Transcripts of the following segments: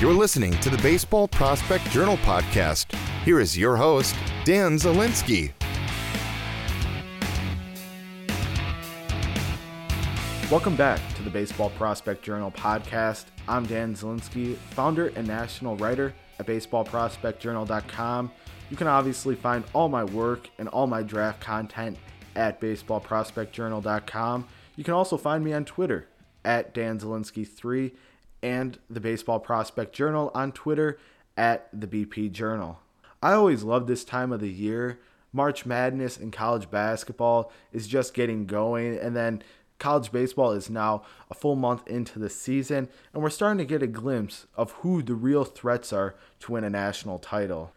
You're listening to the Baseball Prospect Journal podcast. Here is your host, Dan Zielinski. Welcome back to the Baseball Prospect Journal podcast. I'm Dan Zielinski, founder and national writer at baseballprospectjournal.com. You can obviously find all my work and all my draft content at baseballprospectjournal.com. You can also find me on Twitter at Dan Zielinski3 and the Baseball Prospect Journal on Twitter at the BP Journal. I always love this time of the year. March Madness and college basketball is just getting going, and then college baseball is now a full month into the season, and we're starting to get a glimpse of who the real threats are to win a national title.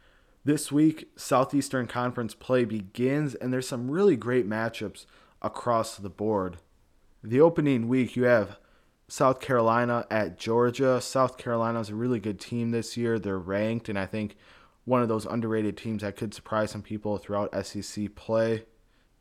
This week, Southeastern Conference play begins, and there's some really great matchups across the board. The opening week, you have South Carolina at Georgia. South Carolina is a really good team this year. They're ranked, and I think one of those underrated teams that could surprise some people throughout SEC play.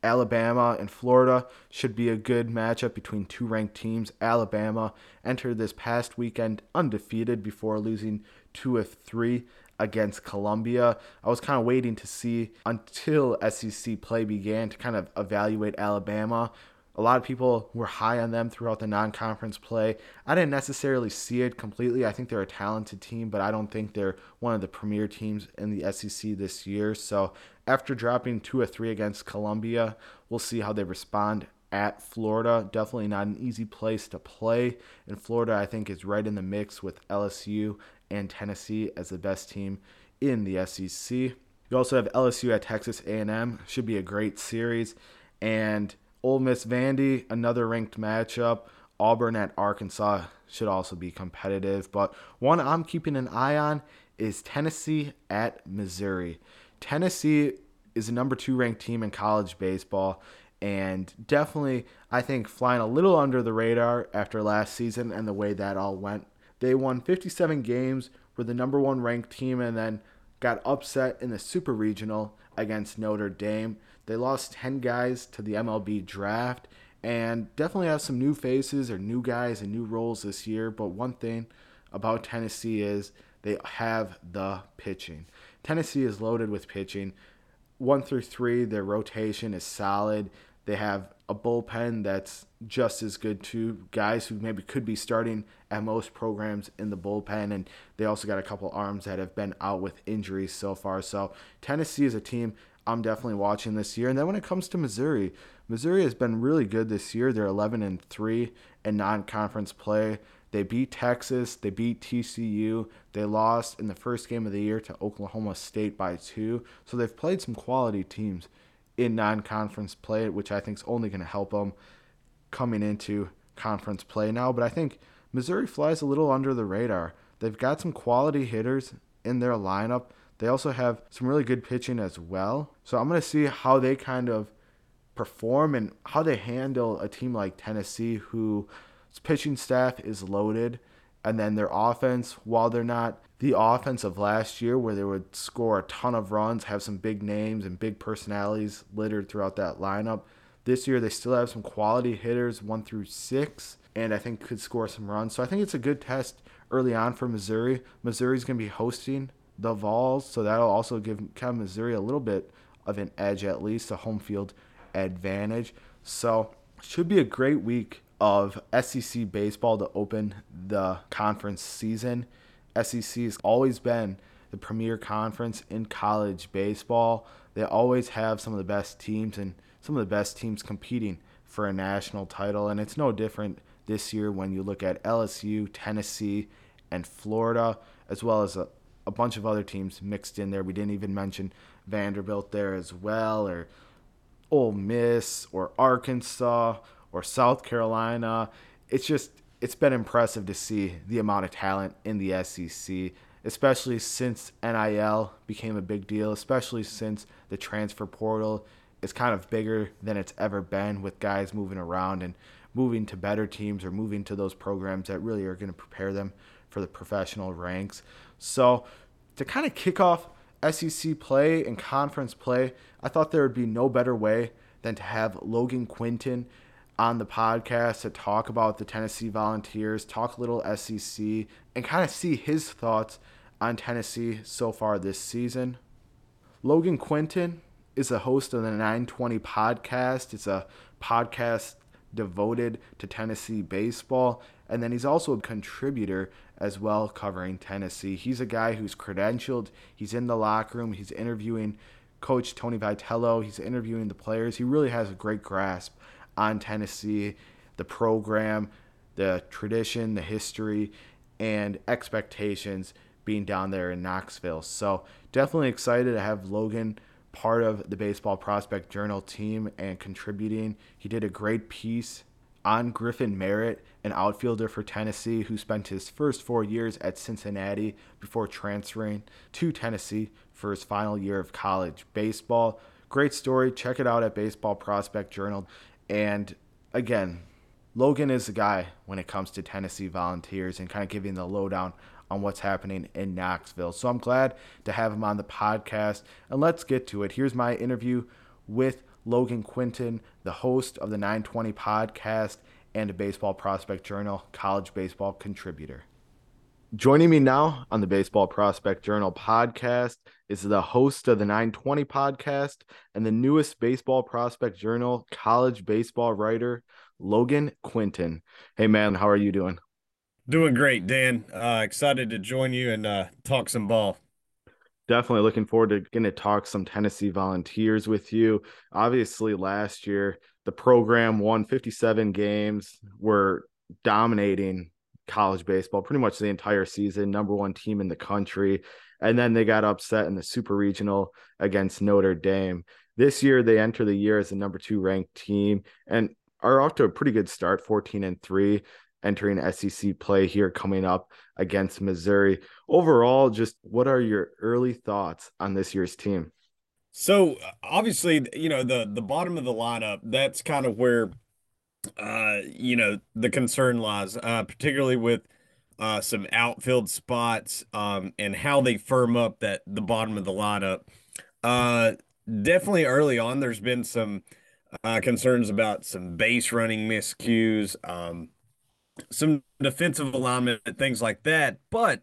Alabama and Florida should be a good matchup between two ranked teams. Alabama entered this past weekend undefeated before losing two of three against Columbia. I was kind of waiting to see until SEC play began to kind of evaluate Alabama a lot of people were high on them throughout the non conference play. I didn't necessarily see it completely. I think they're a talented team, but I don't think they're one of the premier teams in the SEC this year. So after dropping two or three against Columbia, we'll see how they respond at Florida. Definitely not an easy place to play. And Florida, I think, is right in the mix with LSU and Tennessee as the best team in the SEC. You also have LSU at Texas A&M. Should be a great series. And Ole Miss Vandy, another ranked matchup. Auburn at Arkansas should also be competitive. But one I'm keeping an eye on is Tennessee at Missouri. Tennessee is a number two ranked team in college baseball. And definitely, I think, flying a little under the radar after last season and the way that all went. They won 57 games, were the number one ranked team, and then got upset in the Super Regional against Notre Dame. They lost 10 guys to the MLB draft and definitely have some new faces or new guys and new roles this year. But one thing about Tennessee is they have the pitching. Tennessee is loaded with pitching. One through three, their rotation is solid. They have a bullpen that's just as good too. Guys who maybe could be starting at most programs in the bullpen, and they also got a couple arms that have been out with injuries so far. So Tennessee is a team I'm definitely watching this year. And then when it comes to Missouri, Missouri has been really good this year. They're 11 and 3 in non-conference play. They beat Texas, they beat TCU. They lost in the first game of the year to Oklahoma State by 2. So they've played some quality teams in non-conference play, which I think is only going to help them coming into conference play now, but I think Missouri flies a little under the radar. They've got some quality hitters in their lineup they also have some really good pitching as well. So I'm going to see how they kind of perform and how they handle a team like Tennessee, whose pitching staff is loaded. And then their offense, while they're not the offense of last year, where they would score a ton of runs, have some big names and big personalities littered throughout that lineup, this year they still have some quality hitters, one through six, and I think could score some runs. So I think it's a good test early on for Missouri. Missouri's going to be hosting the Vols, so that'll also give Kevin Missouri a little bit of an edge, at least a home field advantage. So should be a great week of SEC baseball to open the conference season. SEC has always been the premier conference in college baseball. They always have some of the best teams and some of the best teams competing for a national title, and it's no different this year when you look at LSU, Tennessee, and Florida, as well as a a bunch of other teams mixed in there. We didn't even mention Vanderbilt there as well, or Ole Miss, or Arkansas, or South Carolina. It's just it's been impressive to see the amount of talent in the SEC, especially since NIL became a big deal, especially since the transfer portal is kind of bigger than it's ever been with guys moving around and moving to better teams or moving to those programs that really are going to prepare them for the professional ranks. So to kind of kick off SEC play and conference play, I thought there would be no better way than to have Logan Quinton on the podcast to talk about the Tennessee Volunteers, talk a little SEC, and kind of see his thoughts on Tennessee so far this season. Logan Quinton is the host of the 920 podcast. It's a podcast devoted to Tennessee baseball. And then he's also a contributor as well, covering Tennessee. He's a guy who's credentialed, he's in the locker room, he's interviewing Coach Tony Vitello, he's interviewing the players. He really has a great grasp on Tennessee, the program, the tradition, the history, and expectations being down there in Knoxville. So definitely excited to have Logan part of the Baseball Prospect Journal team and contributing. He did a great piece on Griffin Merritt, an outfielder for Tennessee who spent his first four years at Cincinnati before transferring to Tennessee for his final year of college baseball. Great story. Check it out at Baseball Prospect Journal. And again, Logan is the guy when it comes to Tennessee Volunteers and kind of giving the lowdown on what's happening in Knoxville. So I'm glad to have him on the podcast. And let's get to it. Here's my interview with Logan Quinton, the host of the 920 podcast and a Baseball Prospect Journal college baseball contributor. Joining me now on the Baseball Prospect Journal podcast is the host of the 920 podcast and the newest Baseball Prospect Journal college baseball writer, Logan Quinton. Hey, man, how are you doing? Doing great, Dan. Uh, excited to join you and uh, talk some ball. Definitely looking forward to getting to talk some Tennessee Volunteers with you. Obviously, last year the program won 57 games, were dominating college baseball pretty much the entire season, number one team in the country. And then they got upset in the super regional against Notre Dame. This year, they enter the year as the number two ranked team and are off to a pretty good start 14 and three, entering SEC play here coming up against Missouri. Overall, just what are your early thoughts on this year's team? So obviously, you know, the the bottom of the lineup, that's kind of where uh, you know, the concern lies, uh, particularly with uh, some outfield spots um, and how they firm up that the bottom of the lineup. Uh, definitely early on, there's been some uh, concerns about some base running miscues, um, some defensive alignment, and things like that. But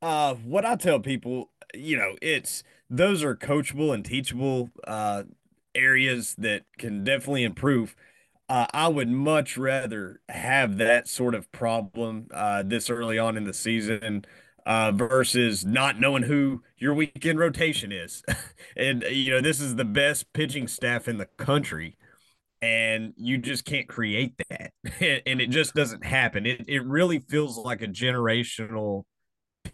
uh, what I tell people, you know, it's those are coachable and teachable uh, areas that can definitely improve. Uh, I would much rather have that sort of problem uh, this early on in the season uh, versus not knowing who your weekend rotation is. and, you know, this is the best pitching staff in the country, and you just can't create that. and it just doesn't happen. It, it really feels like a generational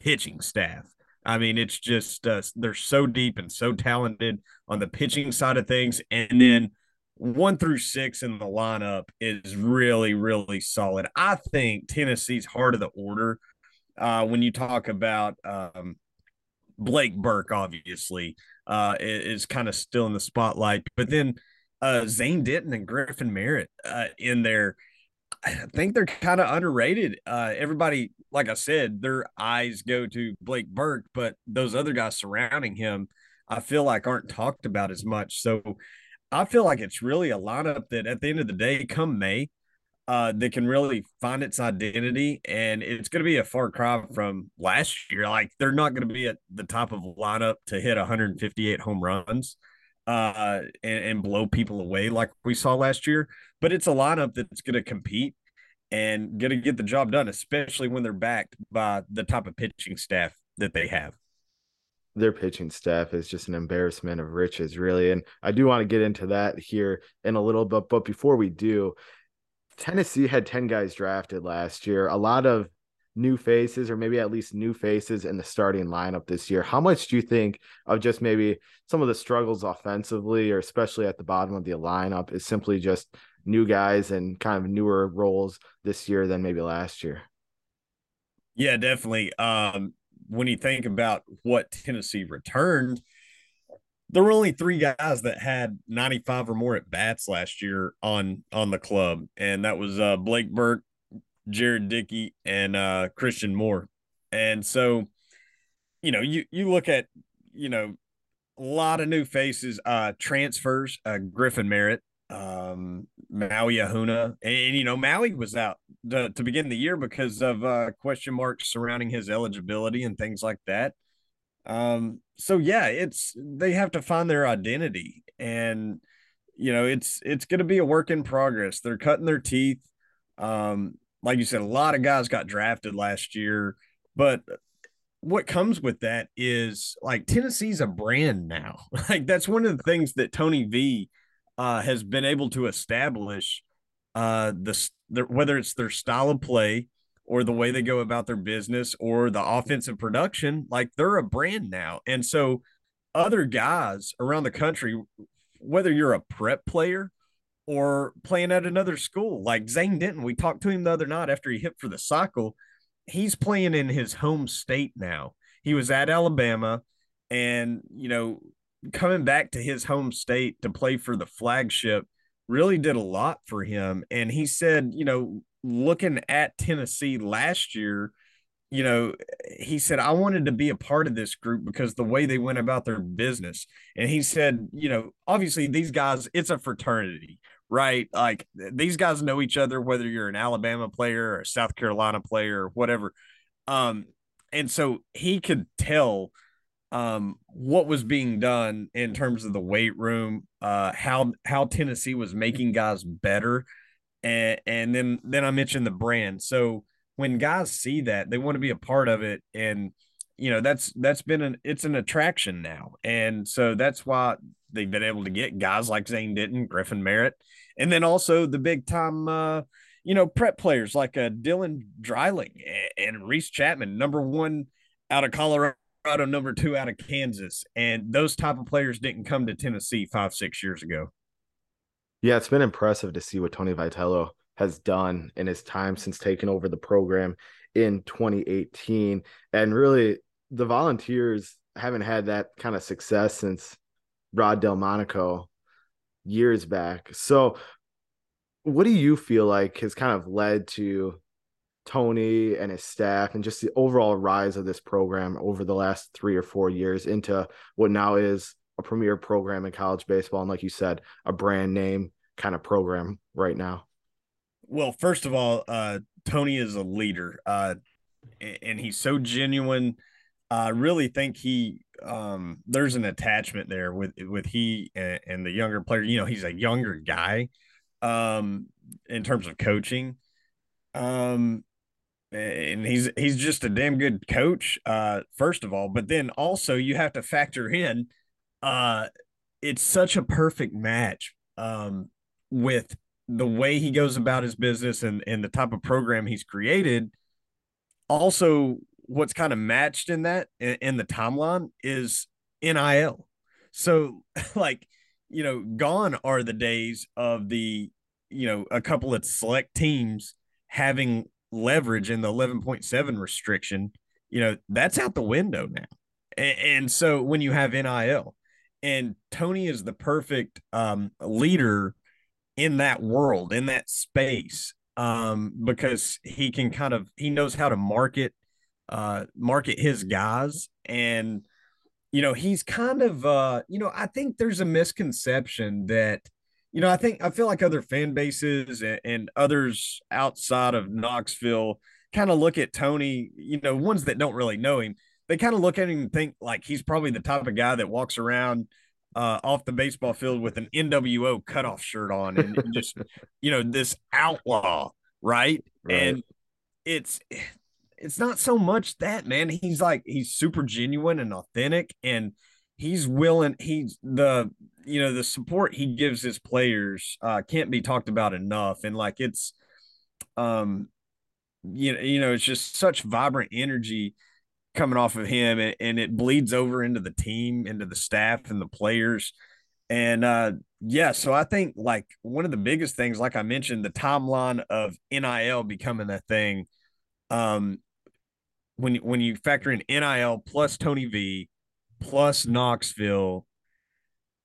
pitching staff. I mean, it's just, uh, they're so deep and so talented on the pitching side of things. And then, one through six in the lineup is really, really solid. I think Tennessee's heart of the order. Uh, when you talk about um, Blake Burke, obviously, uh, is, is kind of still in the spotlight, but then uh, Zane Denton and Griffin Merritt uh, in there. I think they're kind of underrated. Uh, everybody, like I said, their eyes go to Blake Burke, but those other guys surrounding him, I feel like aren't talked about as much. So I feel like it's really a lineup that at the end of the day, come May, uh, that can really find its identity. And it's going to be a far cry from last year. Like they're not going to be at the top of lineup to hit 158 home runs uh, and, and blow people away like we saw last year. But it's a lineup that's going to compete and going to get the job done, especially when they're backed by the type of pitching staff that they have their pitching staff is just an embarrassment of riches, really. And I do want to get into that here in a little bit. But before we do, Tennessee had 10 guys drafted last year, a lot of new faces, or maybe at least new faces in the starting lineup this year. How much do you think of just maybe some of the struggles offensively, or especially at the bottom of the lineup, is simply just new guys and kind of newer roles this year than maybe last year? Yeah, definitely. Um, when you think about what Tennessee returned, there were only three guys that had 95 or more at bats last year on on the club, and that was uh, Blake Burke, Jared Dickey, and uh, Christian Moore. And so, you know, you you look at you know a lot of new faces, uh, transfers. Uh, Griffin Merritt um, Maui Ahuna. And, and, you know, Maui was out to, to begin the year because of uh, question marks surrounding his eligibility and things like that. Um, so yeah, it's they have to find their identity, and you know, it's it's going to be a work in progress. They're cutting their teeth. Um, like you said, a lot of guys got drafted last year, but what comes with that is like Tennessee's a brand now. Like that's one of the things that Tony V uh, has been able to establish uh, the, the whether it's their style of play or the way they go about their business or the offensive production, like they're a brand now. And so other guys around the country, whether you're a prep player or playing at another school, like Zane Denton, we talked to him the other night after he hit for the cycle. He's playing in his home state now. He was at Alabama and, you know, coming back to his home state to play for the flagship really did a lot for him. And he said, you know, looking at Tennessee last year, you know, he said, I wanted to be a part of this group because the way they went about their business. And he said, you know, obviously these guys, it's a fraternity, right? Like these guys know each other, whether you're an Alabama player or a South Carolina player or whatever. Um, and so he could tell um, what was being done in terms of the weight room, uh, how how Tennessee was making guys better, and and then then I mentioned the brand. So when guys see that, they want to be a part of it, and you know that's that's been an it's an attraction now, and so that's why they've been able to get guys like Zane Denton, Griffin Merritt, and then also the big time. Uh, you know, prep players like uh, Dylan Dreiling and, and Reese Chapman, number one out of Colorado number two out of Kansas, and those type of players didn't come to Tennessee five six years ago. Yeah, it's been impressive to see what Tony Vitello has done in his time since taking over the program in 2018, and really the Volunteers haven't had that kind of success since Rod Delmonico years back. So, what do you feel like has kind of led to Tony and his staff and just the overall rise of this program over the last three or four years into what now is a premier program in college baseball. And like you said, a brand name kind of program right now. Well, first of all, uh, Tony is a leader, uh, and he's so genuine. I really think he um, there's an attachment there with with he and, and, the younger player. You know, he's a younger guy um, in terms of coaching. Um, and he's he's just a damn good coach uh first of all but then also you have to factor in uh it's such a perfect match um with the way he goes about his business and and the type of program he's created also what's kind of matched in that in, in the timeline is NIL so like you know gone are the days of the you know a couple of select teams having leverage in the 11.7 restriction, you know, that's out the window now. And, and so when you have NIL, and Tony is the perfect um, leader in that world, in that space, um, because he can kind of he knows how to market uh, market his guys, and you know he's kind of uh, you know I think there's a misconception that you know, I think I feel like other fan bases and, and others outside of Knoxville kind of look at Tony, you know, ones that don't really know him, they kind of look at him and think like he's probably the type of guy that walks around uh, off the baseball field with an NWO cutoff shirt on and, and just, you know, this outlaw, right? right? And it's it's not so much that man. He's like he's super genuine and authentic, and he's willing. He's the you know the support he gives his players uh, can't be talked about enough, and like it's, um, you know, you know, it's just such vibrant energy coming off of him, and, and it bleeds over into the team, into the staff, and the players, and uh, yeah. So I think like one of the biggest things, like I mentioned, the timeline of NIL becoming a thing. Um, when when you factor in NIL plus Tony V plus Knoxville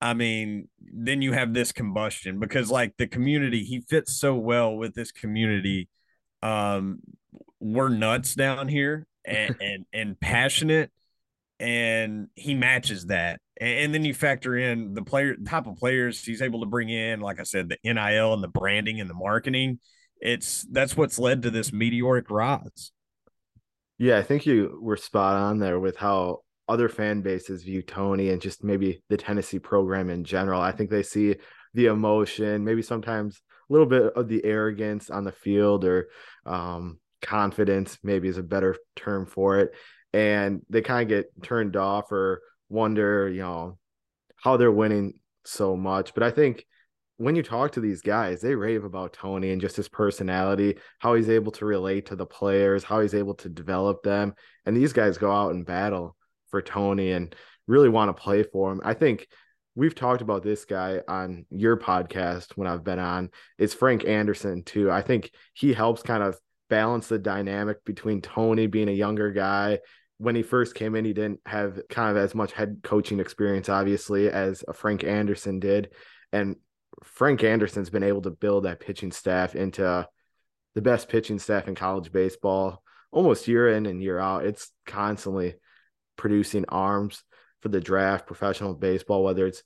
I mean, then you have this combustion because like the community, he fits so well with this community. Um, we're nuts down here and and, and passionate. and he matches that. And then you factor in the player type of players he's able to bring in, like I said, the NIL and the branding and the marketing. It's that's what's led to this meteoric rise. Yeah, I think you were spot on there with how other fan bases view Tony and just maybe the Tennessee program in general. I think they see the emotion, maybe sometimes a little bit of the arrogance on the field or um, confidence, maybe is a better term for it. And they kind of get turned off or wonder, you know, how they're winning so much. But I think when you talk to these guys, they rave about Tony and just his personality, how he's able to relate to the players, how he's able to develop them. And these guys go out and battle for Tony and really want to play for him. I think we've talked about this guy on your podcast when I've been on. It's Frank Anderson too. I think he helps kind of balance the dynamic between Tony being a younger guy. When he first came in, he didn't have kind of as much head coaching experience, obviously, as Frank Anderson did. And Frank Anderson's been able to build that pitching staff into the best pitching staff in college baseball almost year in and year out. It's constantly producing arms for the draft, professional baseball, whether it's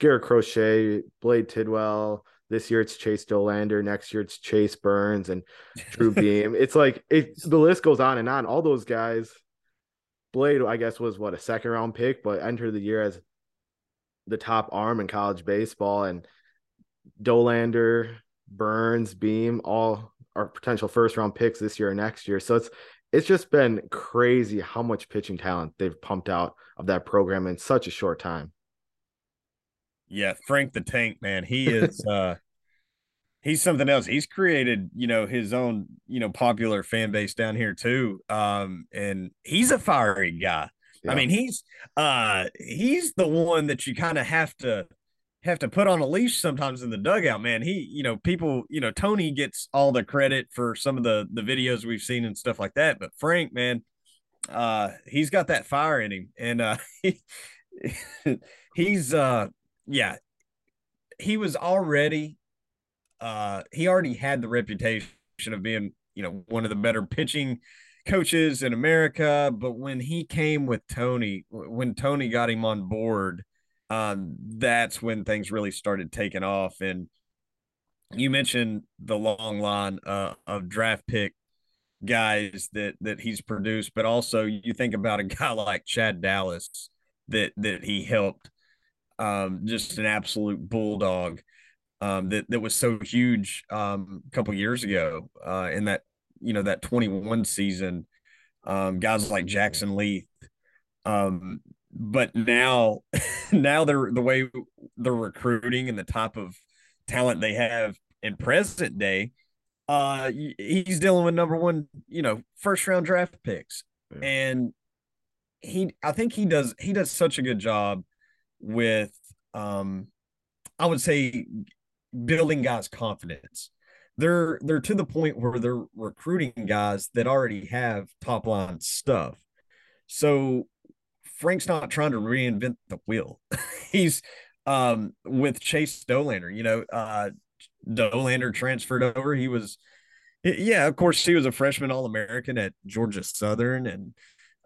Garrett Crochet, Blade Tidwell. This year it's Chase Dollander. Next year it's Chase Burns and Drew Beam. It's like it, the list goes on and on. All those guys. Blade, I guess, was what a second round pick, but entered the year as the top arm in college baseball. And Dollander, Burns, Beam, all are potential first round picks this year or next year. So it's it's just been crazy how much pitching talent they've pumped out of that program in such a short time. Yeah, Frank the Tank, man, he is uh he's something else. He's created, you know, his own, you know, popular fan base down here too. Um and he's a fiery guy. Yeah. I mean, he's uh he's the one that you kind of have to have to put on a leash sometimes in the dugout, man. He, you know, people, you know, Tony gets all the credit for some of the the videos we've seen and stuff like that, but Frank, man, uh he's got that fire in him and uh he, he's uh yeah, he was already uh he already had the reputation of being, you know, one of the better pitching coaches in America, but when he came with Tony, when Tony got him on board, um, that's when things really started taking off. And you mentioned the long line uh, of draft pick guys that that he's produced, but also you think about a guy like Chad Dallas that that he helped, um, just an absolute bulldog. Um, that that was so huge um, a couple years ago uh, in that you know that 21 season. Um, guys like Jackson Leath, um, but now now they're the way they're recruiting and the type of talent they have in present day uh he's dealing with number one you know first round draft picks. Yeah. and he i think he does he does such a good job with um i would say building guys confidence. They're they're to the point where they're recruiting guys that already have top line stuff. So Frank's not trying to reinvent the wheel. He's um, with Chase Dollander. You know, uh, Dollander transferred over. He was, yeah, of course, he was a freshman All American at Georgia Southern, and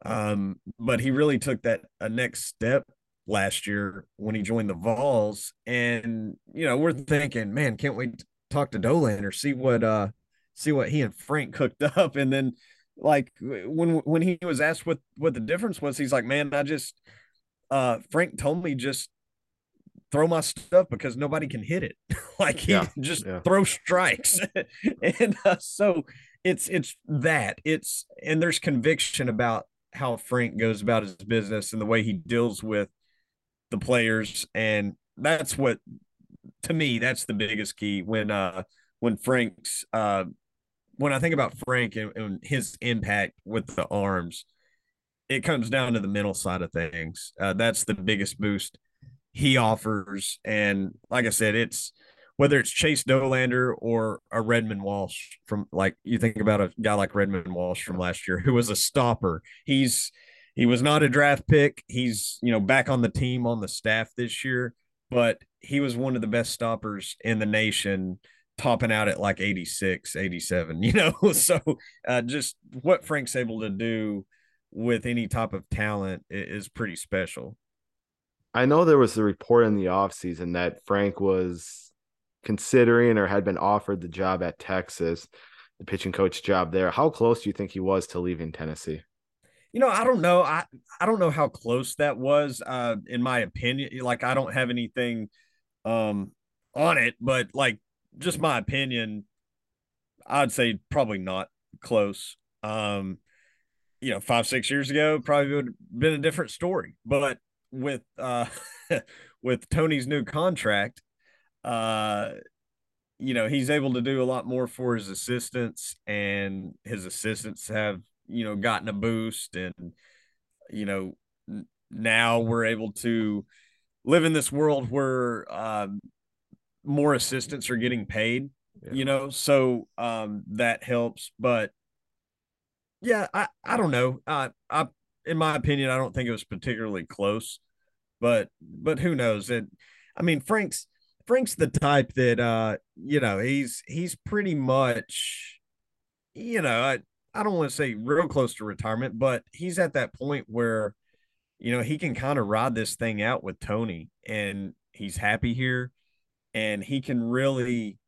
um, but he really took that a next step last year when he joined the Vols. And you know, we're thinking, man, can't to talk to Dollander, see what uh, see what he and Frank cooked up, and then like when when he was asked what what the difference was, he's like, "Man, I just uh Frank told me just throw my stuff because nobody can hit it. like he yeah, just yeah. throw strikes." and uh, so it's it's that. It's and there's conviction about how Frank goes about his business and the way he deals with the players and that's what to me that's the biggest key when uh when Frank's uh when I think about Frank and, and, his impact with the arms, it comes down to the mental side of things. Uh, that's the biggest boost he offers. And like I said, it's whether it's Chase Dollander or a Redmond Walsh from like you think about a guy like Redmond Walsh from last year, who was a stopper. He's he was not a draft pick. He's you know back on the team on the staff this year, but he was one of the best stoppers in the nation topping out at like 86, 87, you know? so uh, just what Frank's able to do with any type of talent is pretty special. I know there was a report in the offseason that Frank was considering or had been offered the job at Texas, the pitching coach job there. How close do you think he was to leaving Tennessee? You know, I don't know. I I don't know how close that was. Uh, in my opinion, like I don't have anything um on it, but like just my opinion, I'd say probably not close. Um, you know, five six years ago, probably would have been a different story. But with uh with Tony's new contract, uh, you know, he's able to do a lot more for his assistants, and his assistants have you know gotten a boost, and you know now we're able to live in this world where um, more assistants are getting paid yeah. you know so um that helps but yeah i i don't know i i in my opinion i don't think it was particularly close but but who knows it i mean frank's frank's the type that uh you know he's he's pretty much you know i i don't want to say real close to retirement but he's at that point where you know he can kind of ride this thing out with tony and he's happy here and he can really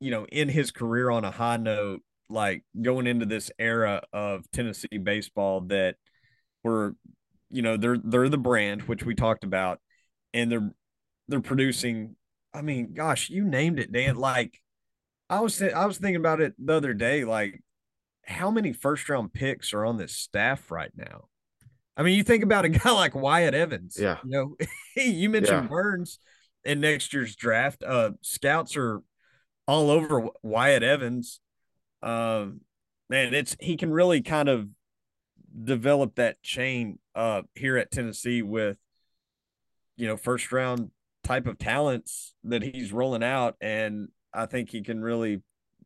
you know, in his career on a high note, like going into this era of Tennessee baseball that were, you know, they're they're the brand which we talked about, and they're they're producing. I mean, gosh, you named it, Dan. Like, I was I was thinking about it the other day. Like, how many first round picks are on this staff right now? I mean, you think about a guy like Wyatt Evans. Yeah. You know, you mentioned yeah. Burns in next year's draft. Uh, scouts are all over Wyatt Evans. Um, man, it's he can really kind of develop that chain uh here at Tennessee with you know first round type of talents that he's rolling out and I think he can really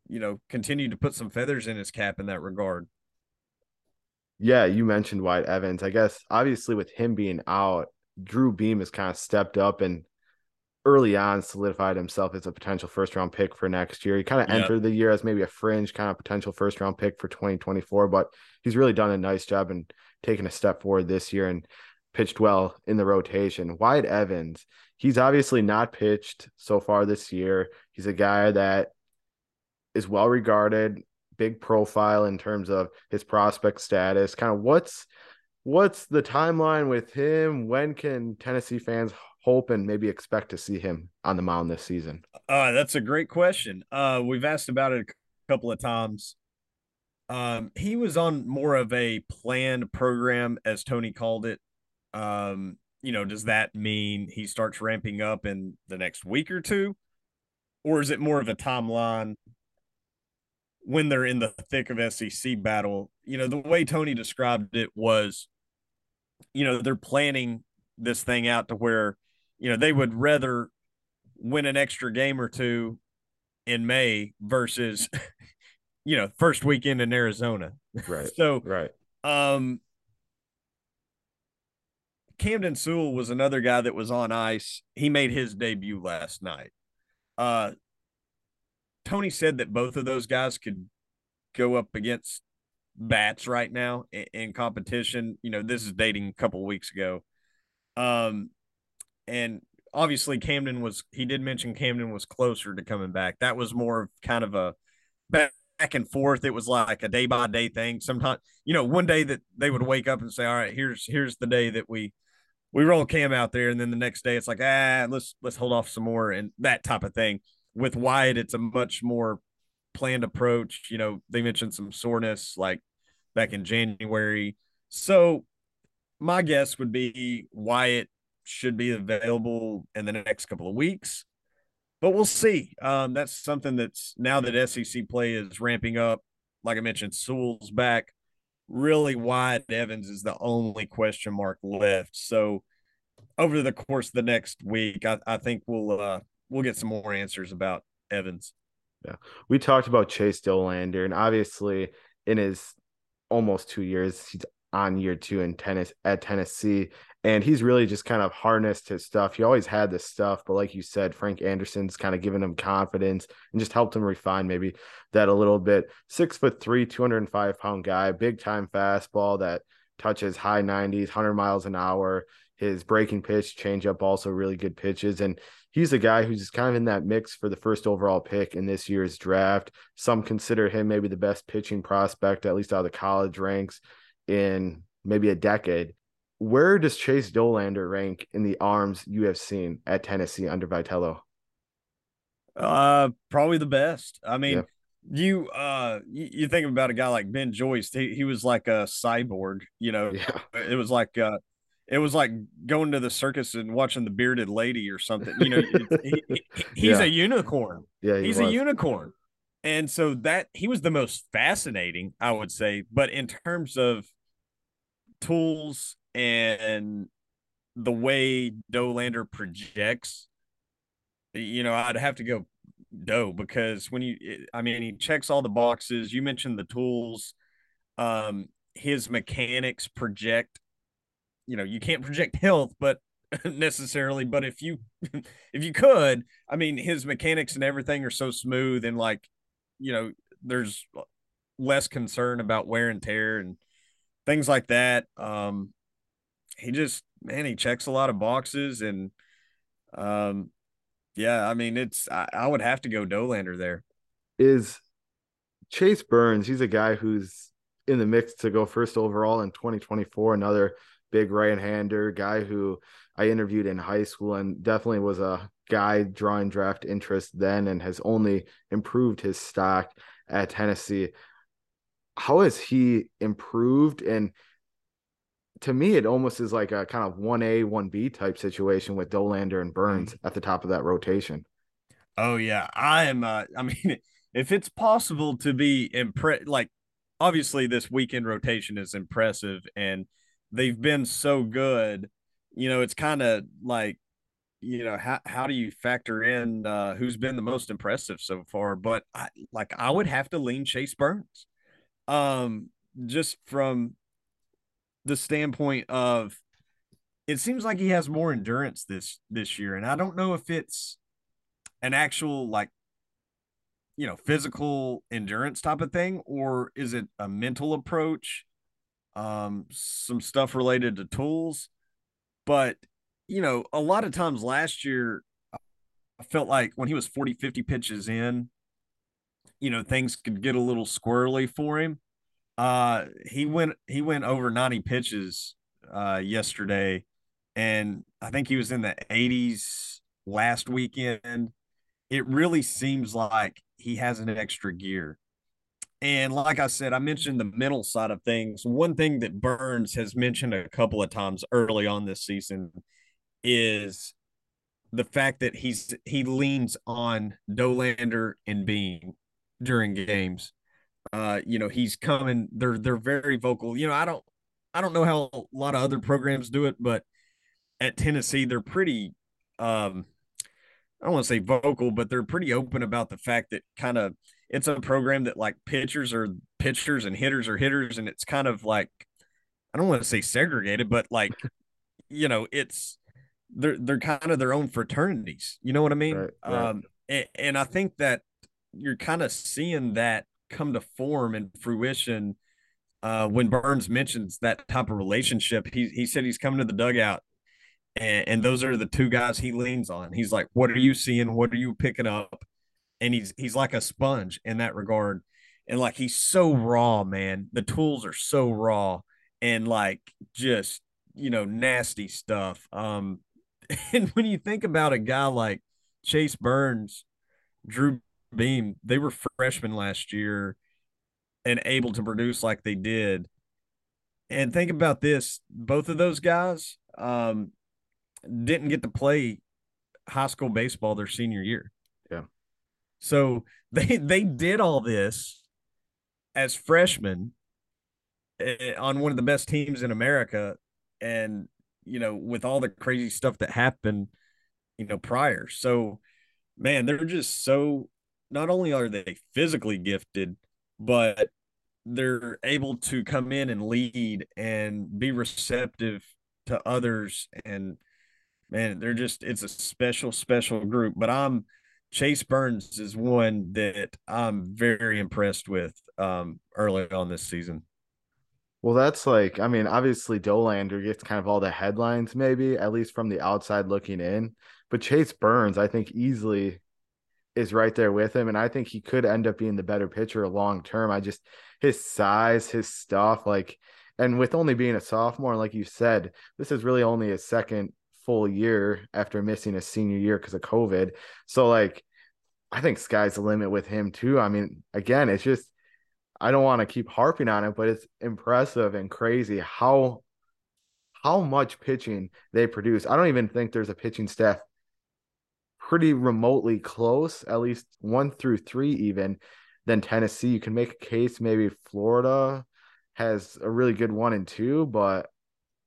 you know continue to put some feathers in his cap in that regard. Yeah, you mentioned Wyatt Evans. I guess obviously with him being out, Drew Beam has kind of stepped up and early on solidified himself as a potential first round pick for next year. He kind of entered the year as maybe a fringe kind of potential first round pick for 2024, but he's really done a nice job and taken a step forward this year and pitched well in the rotation. Wyatt Evans, he's obviously not pitched so far this year. He's a guy that is well regarded, big profile in terms of his prospect status. Kind of what's what's the timeline with him? When can Tennessee fans hope and maybe expect to see him on the mound this season? Uh, that's a great question. Uh, we've asked about it a couple of times. Um, he was on more of a planned program, as Tony called it. Um, you know, does that mean he starts ramping up in the next week or two? Or is it more of a timeline when they're in the thick of SEC battle? You know, the way Tony described it was, you know, they're planning this thing out to where you know, they would rather win an extra game or two in May versus, you know, first weekend in Arizona. Right. so, right. Um, Camden Sewell was another guy that was on ice. He made his debut last night. Uh, Tony said that both of those guys could go up against bats right now in, in competition. You know, this is dating a couple weeks ago. Um, and obviously Camden was he did mention Camden was closer to coming back. That was more of kind of a back and forth. It was like a day by day thing. Sometimes, you know, one day that they would wake up and say, "All right, here's here's the day that we we roll Cam out there," and then the next day it's like, "Ah, let's let's hold off some more," and that type of thing. With Wyatt, it's a much more planned approach. You know, they mentioned some soreness like back in January. So my guess would be Wyatt should be available in the next couple of weeks. But we'll see. Um, that's something that's now that SEC play is ramping up. Like I mentioned, Sewell's back. Really, Wyatt Evans is the only question mark left. So, over the course of the next week, I, I think we'll uh, we'll get some more answers about Evans. Yeah, we talked about Chase Dollander, and obviously, in his almost two years, he's on year two in tennis at Tennessee And he's really just kind of harnessed his stuff. He always had this stuff, but like you said, Frank Anderson's kind of given him confidence and just helped him refine maybe that a little bit. Six foot three, 205 pound guy, big time fastball that touches high 90s, 100 miles an hour. His breaking pitch, changeup, also really good pitches. And he's a guy who's kind of in that mix for the first overall pick in this year's draft. Some consider him maybe the best pitching prospect, at least out of the college ranks, in maybe a decade. Where does Chase Dollander rank in the arms you have seen at Tennessee under Vitello? Uh, probably the best. I mean, yeah. you uh, you, you, think about a guy like Ben Joyce. He he was like a cyborg. You know, yeah. it was like uh, it was like going to the circus and watching the bearded lady or something. You know, he, he, he's yeah. a unicorn. Yeah, he he's was. a unicorn. And so that he was the most fascinating, I would say. But in terms of tools and the way Dollander projects, you know, I'd have to go Doe because when you, I mean, he checks all the boxes. You mentioned the tools. Um, his mechanics project. You know, you can't project health, but necessarily. But if you, if you could, I mean, his mechanics and everything are so smooth and like, you know, there's less concern about wear and tear and things like that. Um, he just man, he checks a lot of boxes, and um, yeah, I mean, it's I, I would have to go Dollander there. Is Chase Burns? He's a guy who's in the mix to go first overall in 2024. Another big right-hander guy who I interviewed in high school and definitely was a guy drawing draft interest then and has only improved his stock at Tennessee. How has he improved and to me, it almost is like a kind of one A, one B type situation with Dollander and Burns mm-hmm. at the top of that rotation. Oh yeah, I am. Uh, I mean, if it's possible to be impressed, like obviously this weekend rotation is impressive, and they've been so good. You know, it's kind of like, you know, how how do you factor in uh, who's been the most impressive so far? But I, like, I would have to lean Chase Burns, um, just from the standpoint of it seems like he has more endurance this this year. And i don't know if it's an actual like you know physical endurance type of thing or is it a mental approach? Um some stuff related to tools. But you know a lot of times last year i felt like when he was 40 50 pitches in you know things could get a little squirrely for him uh, he went he went over 90 pitches uh yesterday, and I think he was in the 80s last weekend. It really seems like he has an extra gear. And like I said, I mentioned the mental side of things. One thing that Burns has mentioned a couple of times early on this season is the fact that he's he leans on Dollander and Beam during games. Uh, you know, he's coming. They're they're very vocal. You know, I don't I don't know how a lot of other programs do it, but at Tennessee, they're pretty um I don't want to say vocal, but they're pretty open about the fact that kind of it's a program that like pitchers are pitchers and hitters are hitters, and it's kind of like I don't want to say segregated, but like you know, it's they're they're kind of their own fraternities. You know what I mean? Right, right. Um, and, and I think that you're kind of seeing that come to form and fruition uh, when Burns mentions that type of relationship. He he said he's coming to the dugout, and, and those are the two guys he leans on. He's like, "What are you seeing? What are you picking up?" And he's he's like a sponge in that regard, and like he's so raw, man. The tools are so raw and like just you know nasty stuff. Um, and when you think about a guy like Chase Burns, Drew Beam, they were freshmen last year and able to produce like they did. And think about this both of those guys um, didn't get to play high school baseball their senior year. Yeah. So they they did all this as freshmen eh, on one of the best teams in America and you know with all the crazy stuff that happened you know prior. So man, they're just so not only are they physically gifted, but they're able to come in and lead and be receptive to others and man, they're just it's a special, special group. But I'm Chase Burns is one that I'm very impressed with um, early on this season. Well, that's like, I mean, obviously dollander gets kind of all the headlines, maybe at least from the outside looking in. But Chase Burns, I think, easily is right there with him, and I think he could end up being the better pitcher long term. I just his size, his stuff, like, and with only being a sophomore, like you said, this is really only his second full year after missing a senior year because of COVID. So like I think sky's the limit with him too. I mean, again, it's just I don't want to keep harping on it, but it's impressive and crazy how how much pitching they produce. I don't even think there's a pitching staff pretty remotely close, at least one through three, even than Tennessee. You can make a case maybe Florida has a really good one and two, but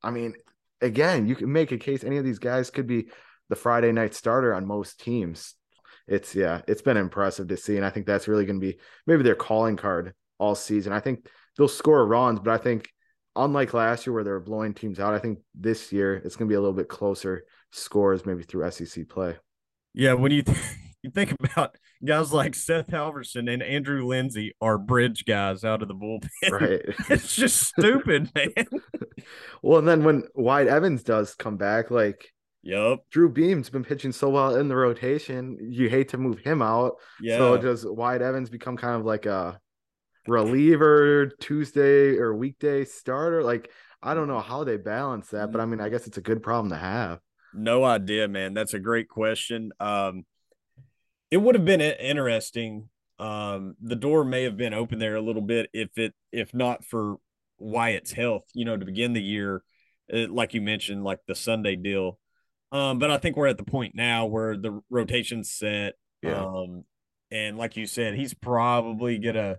I mean, again, you can make a case any of these guys could be the Friday night starter on most teams. It's yeah, it's been impressive to see, and I think that's really going to be maybe their calling card all season. I think they'll score runs, but I think unlike last year where they were blowing teams out, I think this year it's going to be a little bit closer scores maybe through SEC play. Yeah, when you th- you think about guys like Seth Halvorsen and Andrew Lindsey are bridge guys out of the bullpen. Right. it's just stupid, man. well, and then when Wyatt Evans does come back, like Yep. Drew Beam's been pitching so well in the rotation. You hate to move him out. Yeah. So does Wyatt Evans become kind of like a reliever Tuesday or weekday starter? Like I don't know how they balance that, but I mean I guess it's a good problem to have. No idea, man. That's a great question. Um it would have been interesting. Um, the door may have been open there a little bit if it if not for Wyatt's health, you know, to begin the year, it, like you mentioned, like the Sunday deal. Um, but I think we're at the point now where the rotation's set. Yeah. Um, and like you said, he's probably gonna,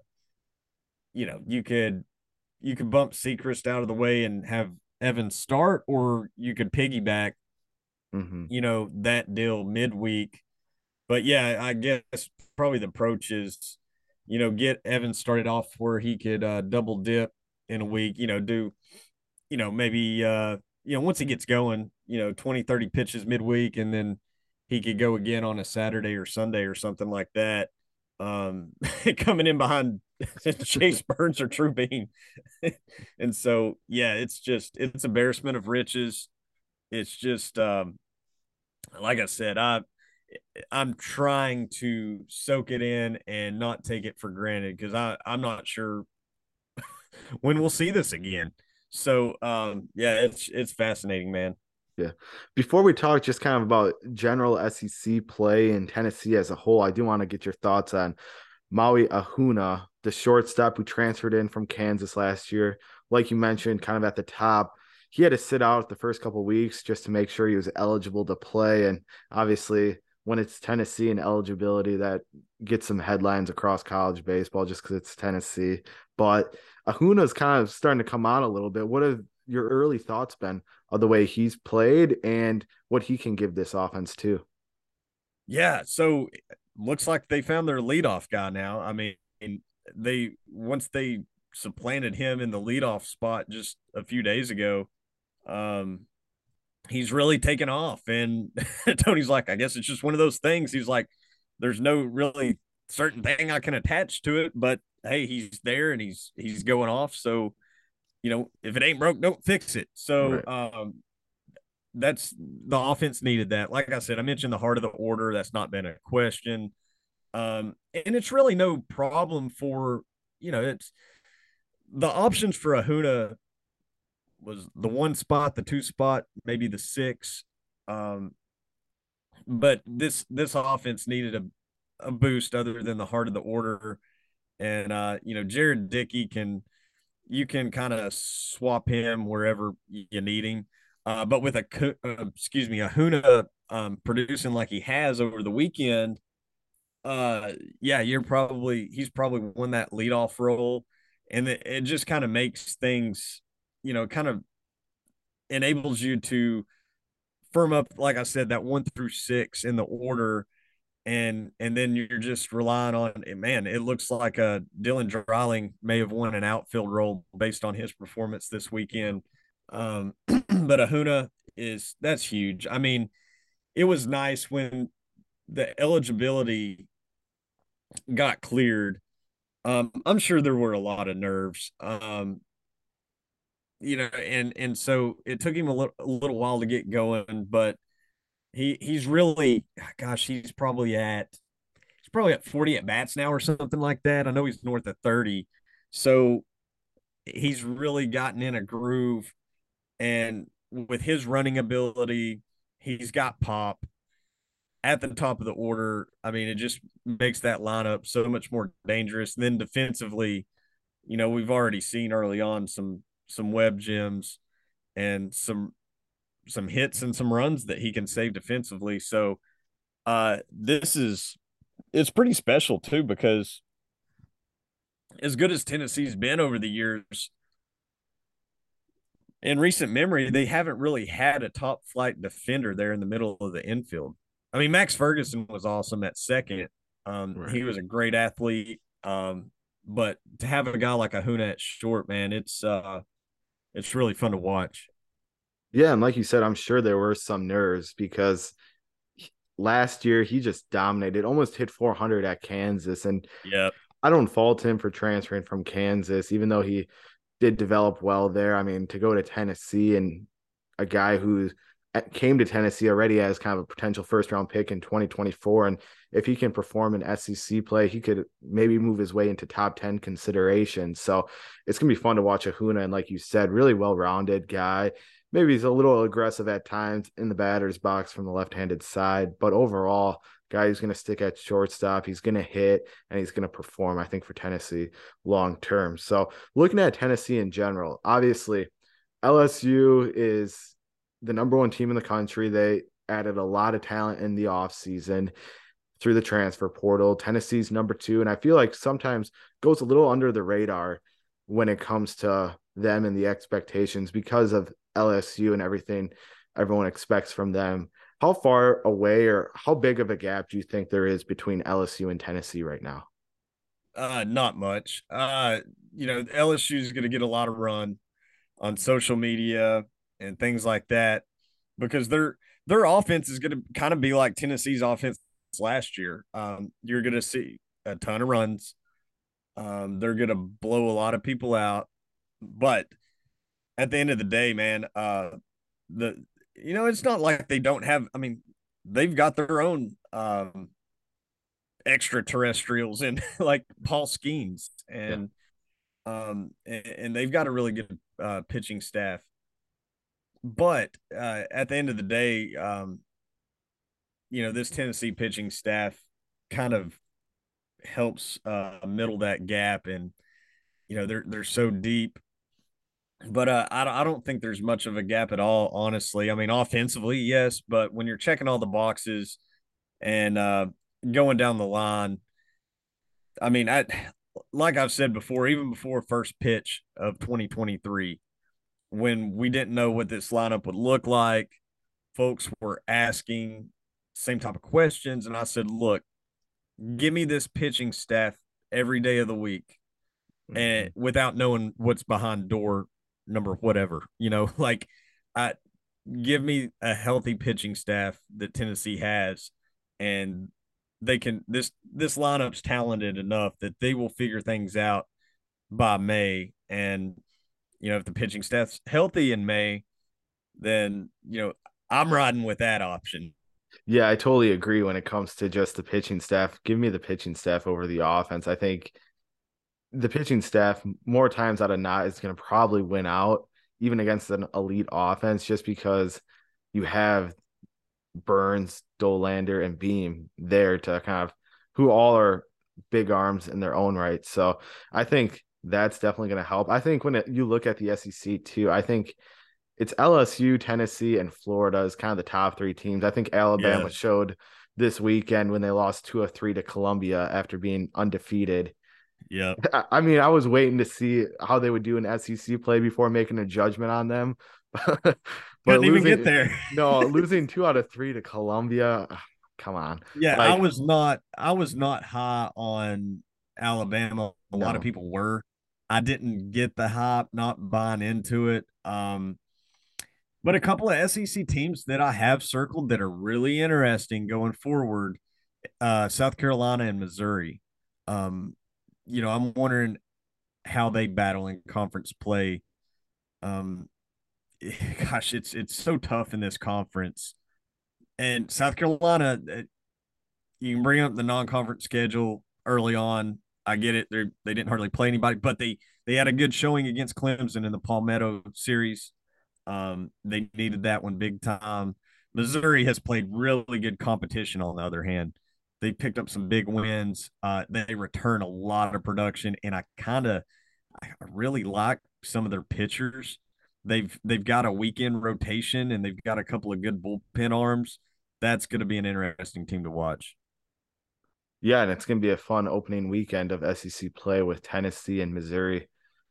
you know, you could you could bump Sechrist out of the way and have Evan start, or you could piggyback, mm-hmm. you know, that deal midweek but yeah, I guess probably the approach is, you know, get Evans started off where he could uh, double dip in a week, you know, do, you know, maybe, uh, you know, once he gets going, you know, 20, 30 pitches midweek, and then he could go again on a Saturday or Sunday or something like that. Um, coming in behind Chase Burns or Drew Beam. and so, yeah, it's just, it's embarrassment of riches. It's just, um, like I said, I, I'm trying to soak it in and not take it for granted because I I'm not sure when we'll see this again. So um yeah, it's it's fascinating, man. Yeah. Before we talk just kind of about general SEC play in Tennessee as a whole, I do want to get your thoughts on Maui Ahuna, the shortstop who transferred in from Kansas last year. Like you mentioned, kind of at the top, he had to sit out the first couple weeks just to make sure he was eligible to play. And obviously, when it's Tennessee and eligibility that gets some headlines across college baseball just because it's Tennessee. But Ahuna's kind of starting to come on a little bit. What have your early thoughts been of the way he's played and what he can give this offense too? Yeah, so looks like they found their leadoff guy now. I mean, they once they supplanted him in the leadoff spot just a few days ago, um, he's really taken off. And Tony's like, I guess it's just one of those things. He's like, there's no really certain thing I can attach to it, but hey, he's there and he's he's going off. So, you know, if it ain't broke, don't fix it. So right. um that's the offense needed that. Like I said, I mentioned the heart of the order. That's not been a question. Um, and it's really no problem for, you know, it's the options for Ahuna was the one spot, the two spot, maybe the six. Um, but this this offense needed a, a boost other than the heart of the order. And uh, you know, Jared Dickey can you can kind of swap him wherever you need him. Uh, but with a uh, excuse me, Ahuna um, producing like he has over the weekend, uh, yeah, you're probably he's probably won that leadoff role, and it, it just kind of makes things you know, kind of enables you to firm up, like I said, that one through six in the order. And and then you're just relying on man. It looks like a uh, Dylan Dreiling may have won an outfield role based on his performance this weekend. Um, but Ahuna is that's huge. I mean, it was nice when the eligibility got cleared. Um, I'm sure there were a lot of nerves. Um, you know, and and so it took him a little a little while to get going, but he he's really gosh, he's probably at he's probably at 40 at bats now or something like that. I know he's north of 30. So he's really gotten in a groove and with his running ability, he's got pop at the top of the order. I mean, it just makes that lineup so much more dangerous. Then defensively, you know, we've already seen early on some some web gems and some some hits and some runs that he can save defensively. So uh this is it's pretty special too because as good as Tennessee's been over the years, in recent memory, they haven't really had a top flight defender there in the middle of the infield. I mean, Max Ferguson was awesome at second. Um, right. He was a great athlete. Um, but to have a guy like Ahuna at short, man, it's uh, it's really fun to watch. Yeah, and like you said, I'm sure there were some nerves because last year he just dominated, almost hit 400 at Kansas, and yeah, I don't fault him for transferring from Kansas, even though he did develop well there. I mean, to go to Tennessee and a guy who came to Tennessee already as kind of a potential first round pick in 2024. And if he can perform in SEC play, he could maybe move his way into top 10 consideration. So it's going to be fun to watch Ahuna. And like you said, really well rounded guy. Maybe he's a little aggressive at times in the batter's box from the left handed side, but overall, guy who's going to stick at shortstop. He's going to hit and he's going to perform, I think, for Tennessee long term. So, looking at Tennessee in general, obviously, LSU is the number one team in the country. They added a lot of talent in the offseason through the transfer portal. Tennessee's number two. And I feel like sometimes goes a little under the radar when it comes to them and the expectations because of LSU and everything everyone expects from them how far away or how big of a gap do you think there is between LSU and Tennessee right now? Uh, not much. Uh, you know, LSU is going to get a lot of run on social media and things like that because their their offense is going to kind of be like Tennessee's offense last year. Um, you're going to see a ton of runs. Um, they're going to blow a lot of people out, but at the end of the day, man, uh, the you know, it's not like they don't have. I mean, they've got their own um, extraterrestrials and like Paul Skenes and yeah. um and, and, they've got a really good uh, pitching staff. But uh, at the end of the day, um, you know, this Tennessee pitching staff kind of helps uh, middle that gap, and you know they're they're so deep but uh, I, I don't think there's much of a gap at all, honestly. I mean, offensively, yes, but when you're checking all the boxes and uh, going down the line, I mean, I like I've said before, even before first pitch of 2023, when we didn't know what this lineup would look like, folks were asking same type of questions, and I said, "Look, give me this pitching staff every day of the week." and mm-hmm. without knowing what's behind door number whatever. You know, like I give me a healthy pitching staff that Tennessee has and they can this this lineup's talented enough that they will figure things out by May and you know if the pitching staff's healthy in May then you know I'm riding with that option. Yeah, I totally agree when it comes to just the pitching staff. Give me the pitching staff over the offense. I think the pitching staff more times out of not is going to probably win out even against an elite offense just because you have Burns, Dollander, and Beam there to kind of who all are big arms in their own right. So I think that's definitely going to help. I think when it, you look at the SEC too, I think it's LSU, Tennessee, and Florida is kind of the top three teams. I think Alabama yeah. showed this weekend when they lost two of three to Columbia after being undefeated yeah. I mean, I was waiting to see how they would do an SEC play before making a judgment on them. but Couldn't losing, even get there. no, losing two out of three to Columbia. Come on. Yeah, like, I was not I was not high on Alabama. A no. lot of people were. I didn't get the hype, not buying into it. Um, But a couple of SEC teams that I have circled that are really interesting going forward, uh, South Carolina and Missouri. Um, you know, I'm wondering how they battle in conference play. Um, gosh, it's it's so tough in this conference. And South Carolina, uh, you can bring up the non-conference schedule early on. I get it; they they didn't hardly play anybody, but they they had a good showing against Clemson in the Palmetto series. Um, they needed that one big time. Missouri has played really good competition. On the other hand, they picked up some big wins. Uh, they return a lot of production, and I kind of, I really like some of their pitchers. They've they've got a weekend rotation, and they've got a couple of good bullpen arms. That's going to be an interesting team to watch. Yeah, and it's going to be a fun opening weekend of SEC play with Tennessee and Missouri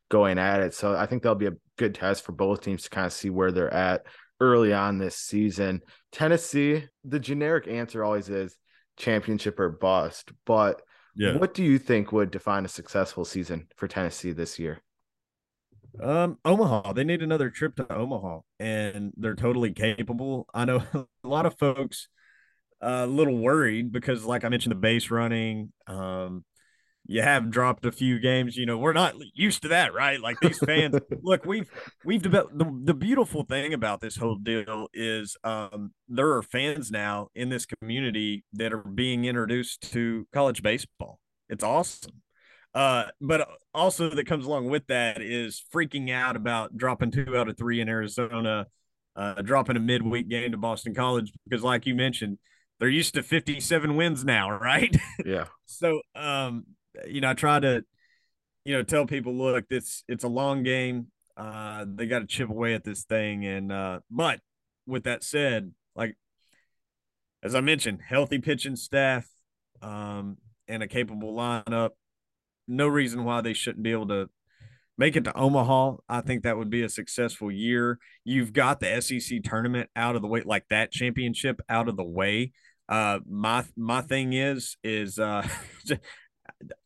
going at it. So I think that'll be a good test for both teams to kind of see where they're at early on this season. Tennessee, the generic answer always is championship or bust. But yeah. what do you think would define a successful season for Tennessee this year? Um, Omaha. They need another trip to Omaha, and they're totally capable. I know a lot of folks uh, a little worried because, like I mentioned, the base running. Um, you have dropped a few games. You know, we're not used to that, right? Like these fans. look, we've we've developed the, the beautiful thing about this whole deal is um, there are fans now in this community that are being introduced to college baseball. It's awesome. Uh, but also that comes along with that is freaking out about dropping two out of three in Arizona, uh, dropping a midweek game to Boston College because, like you mentioned, they're used to 57 wins now, right? Yeah. so, um, you know, I try to, you know, tell people, look, this it's a long game. Uh, they got to chip away at this thing, and uh, but with that said, like as I mentioned, healthy pitching staff, um, and a capable lineup. No reason why they shouldn't be able to make it to Omaha. I think that would be a successful year. You've got the SEC tournament out of the way, like that championship out of the way. Uh, my my thing is is uh,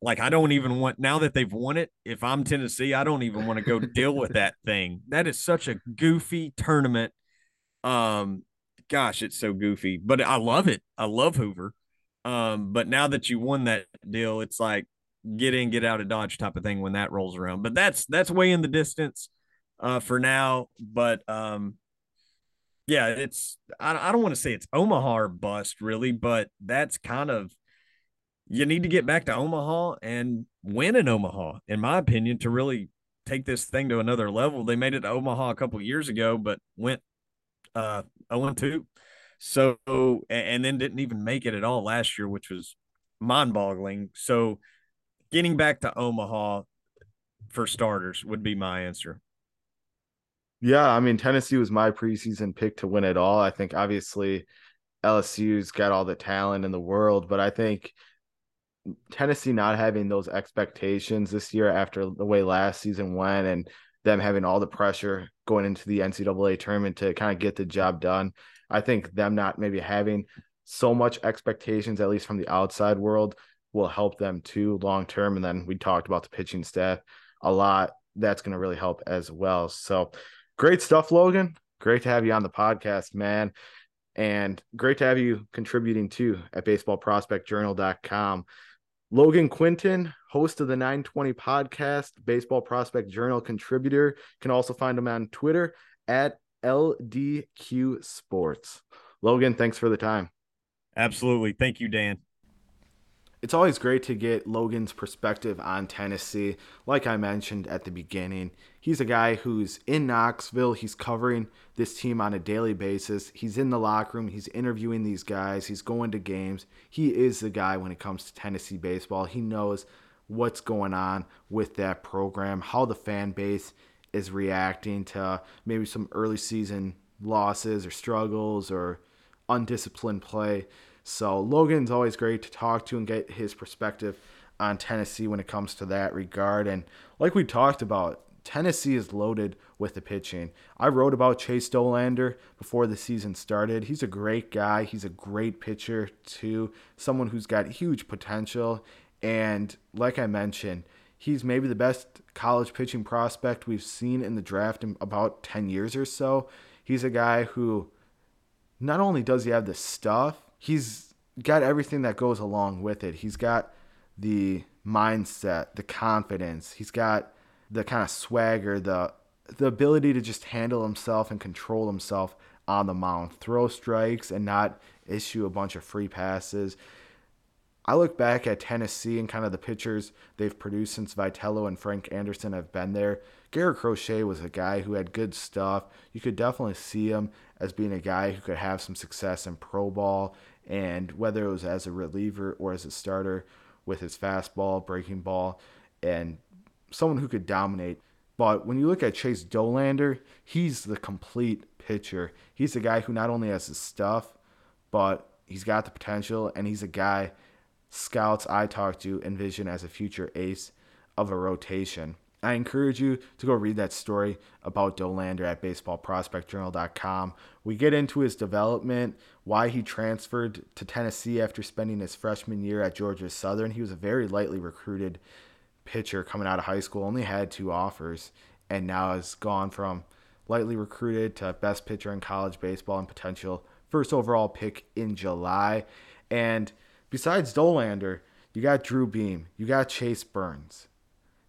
like I don't even want now that they've won it. If I'm Tennessee, I don't even want to go deal with that thing. That is such a goofy tournament. Um, gosh, it's so goofy, but I love it. I love Hoover. Um, but now that you won that deal, it's like get in, get out of Dodge type of thing when that rolls around. But that's that's way in the distance uh, for now. But um, yeah, it's I, I don't want to say it's Omaha or bust really, but that's kind of you need to get back to Omaha and win in Omaha, in my opinion, to really take this thing to another level. They made it to Omaha a couple years ago, but went uh 0 2. So and then didn't even make it at all last year, which was mind boggling. So getting back to Omaha for starters would be my answer. Yeah, I mean Tennessee was my preseason pick to win it all. I think obviously LSU's got all the talent in the world, but I think Tennessee not having those expectations this year after the way last season went and them having all the pressure going into the NCAA tournament to kind of get the job done. I think them not maybe having so much expectations, at least from the outside world, will help them too long term. And then we talked about the pitching staff a lot. That's going to really help as well. So great stuff, Logan. Great to have you on the podcast, man. And great to have you contributing too at baseballprospectjournal.com. Logan Quinton, host of the 920 podcast, Baseball Prospect Journal contributor. can also find him on Twitter at LDQ Sports. Logan, thanks for the time. Absolutely. Thank you, Dan it's always great to get Logan's perspective on Tennessee. Like I mentioned at the beginning, he's a guy who's in Knoxville. He's covering this team on a daily basis. He's in the locker room. He's interviewing these guys. He's going to games. He is the guy when it comes to Tennessee baseball. He knows what's going on with that program, how the fan base is reacting to maybe some early season losses or struggles or undisciplined play. So Logan's always great to talk to and get his perspective on Tennessee when it comes to that regard. And like we talked about, Tennessee is loaded with the pitching. I wrote about Chase Dollander before the season started. He's a great guy. He's a great pitcher, too. Someone who's got huge potential. And like I mentioned, he's maybe the best college pitching prospect we've seen in the draft in about 10 years or so. He's a guy who not only does he have the stuff, he's got everything that goes along with it. He's got the mindset, the confidence. He's got the kind of swagger, the the ability to just handle himself and control himself on the mound, throw strikes and not issue a bunch of free passes. I look back at Tennessee and kind of the pitchers they've produced since Vitello and Frank Anderson have been there. Garrett Crochet was a guy who had good stuff. You could definitely see him as being a guy who could have some success in pro ball, and whether it was as a reliever or as a starter with his fastball, breaking ball, and someone who could dominate. But when you look at Chase Dollander, he's the complete pitcher. He's the guy who not only has his stuff, but he's got the potential, and he's a guy scouts I talk to envision as a future ace of a rotation. I encourage you to go read that story about Dollander at baseballprospectjournal.com. We get into his development, why he transferred to Tennessee after spending his freshman year at Georgia Southern. He was a very lightly recruited pitcher coming out of high school, only had two offers, and now has gone from lightly recruited to best pitcher in college baseball and potential first overall pick in July. And besides Dollander, you got Drew Beam, you got Chase Burns,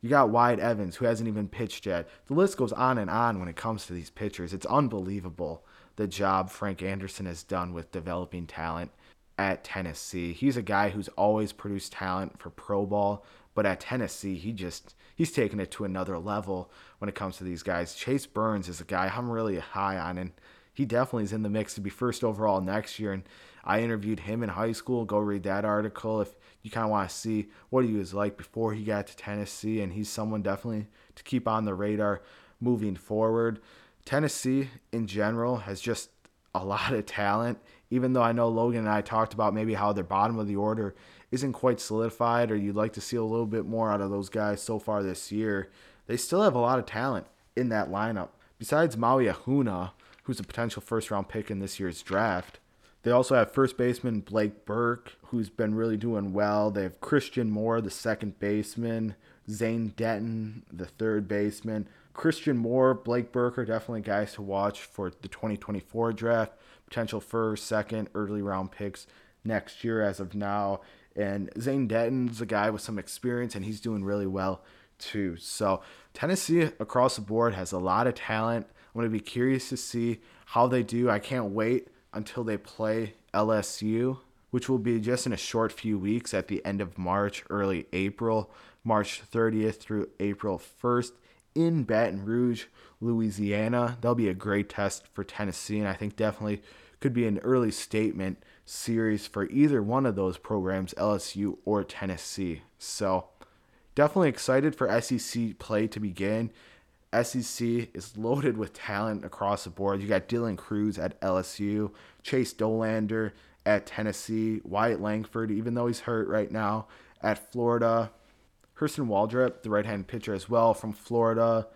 you got Wyatt Evans, who hasn't even pitched yet. The list goes on and on when it comes to these pitchers. It's unbelievable the job Frank Anderson has done with developing talent at Tennessee. He's a guy who's always produced talent for pro ball, but at Tennessee, he just he's taken it to another level when it comes to these guys. Chase Burns is a guy I'm really high on, and he definitely is in the mix to be first overall next year. And I interviewed him in high school. Go read that article if you kind of want to see what he was like before he got to Tennessee. And he's someone definitely to keep on the radar moving forward. Tennessee in general has just a lot of talent. Even though I know Logan and I talked about maybe how their bottom of the order isn't quite solidified, or you'd like to see a little bit more out of those guys so far this year, they still have a lot of talent in that lineup. Besides Maui Ahuna, who's a potential first round pick in this year's draft. They also have first baseman Blake Burke, who's been really doing well. They have Christian Moore, the second baseman, Zane Denton, the third baseman. Christian Moore, Blake Burke are definitely guys to watch for the 2024 draft. Potential first, second, early round picks next year as of now. And Zane Denton's a guy with some experience, and he's doing really well too. So Tennessee across the board has a lot of talent. I'm going to be curious to see how they do. I can't wait until they play LSU, which will be just in a short few weeks at the end of March, early April, March 30th through April 1st in Baton Rouge, Louisiana. That'll be a great test for Tennessee, and I think definitely could be an early statement series for either one of those programs, LSU or Tennessee. So, definitely excited for SEC play to begin. SEC is loaded with talent across the board. You got Dylan Crews at LSU, Chase Dollander at Tennessee, Wyatt Langford, even though he's hurt right now, at Florida, Hurston Waldrep, the right hand pitcher as well from Florida.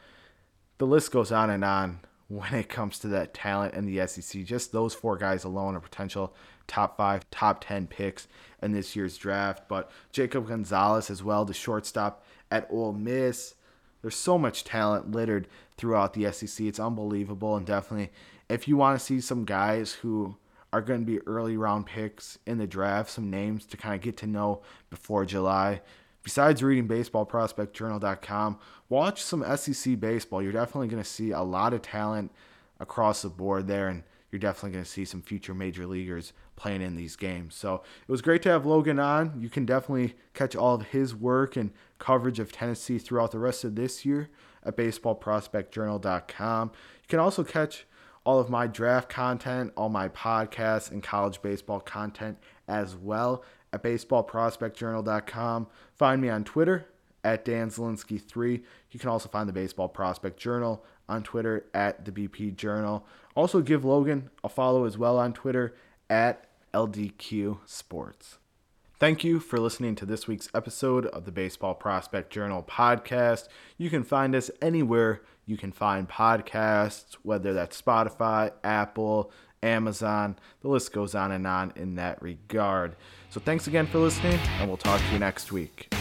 The list goes on and on when it comes to that talent in the SEC. Just those four guys alone are potential top five, top 10 picks in this year's draft. But Jacob Gonzalez as well, the shortstop at Ole Miss. There's so much talent littered throughout the SEC. It's unbelievable. And definitely, if you want to see some guys who are going to be early round picks in the draft, some names to kind of get to know before July. Besides reading baseballprospectjournal.com, watch some SEC baseball. You're definitely going to see a lot of talent across the board there, and you're definitely going to see some future major leaguers playing in these games. So it was great to have Logan on. You can definitely catch all of his work and coverage of Tennessee throughout the rest of this year at baseballprospectjournal.com. You can also catch all of my draft content, all my podcasts, and college baseball content as well at baseballprospectjournal.com. Find me on Twitter at Dan Zielinski3. You can also find the Baseball Prospect Journal on Twitter at the BP Journal. Also, give Logan a follow as well on Twitter at LDQ Sports. Thank you for listening to this week's episode of the Baseball Prospect Journal podcast. You can find us anywhere you can find podcasts, whether that's Spotify, Apple, Amazon. The list goes on and on in that regard. So thanks again for listening, and we'll talk to you next week.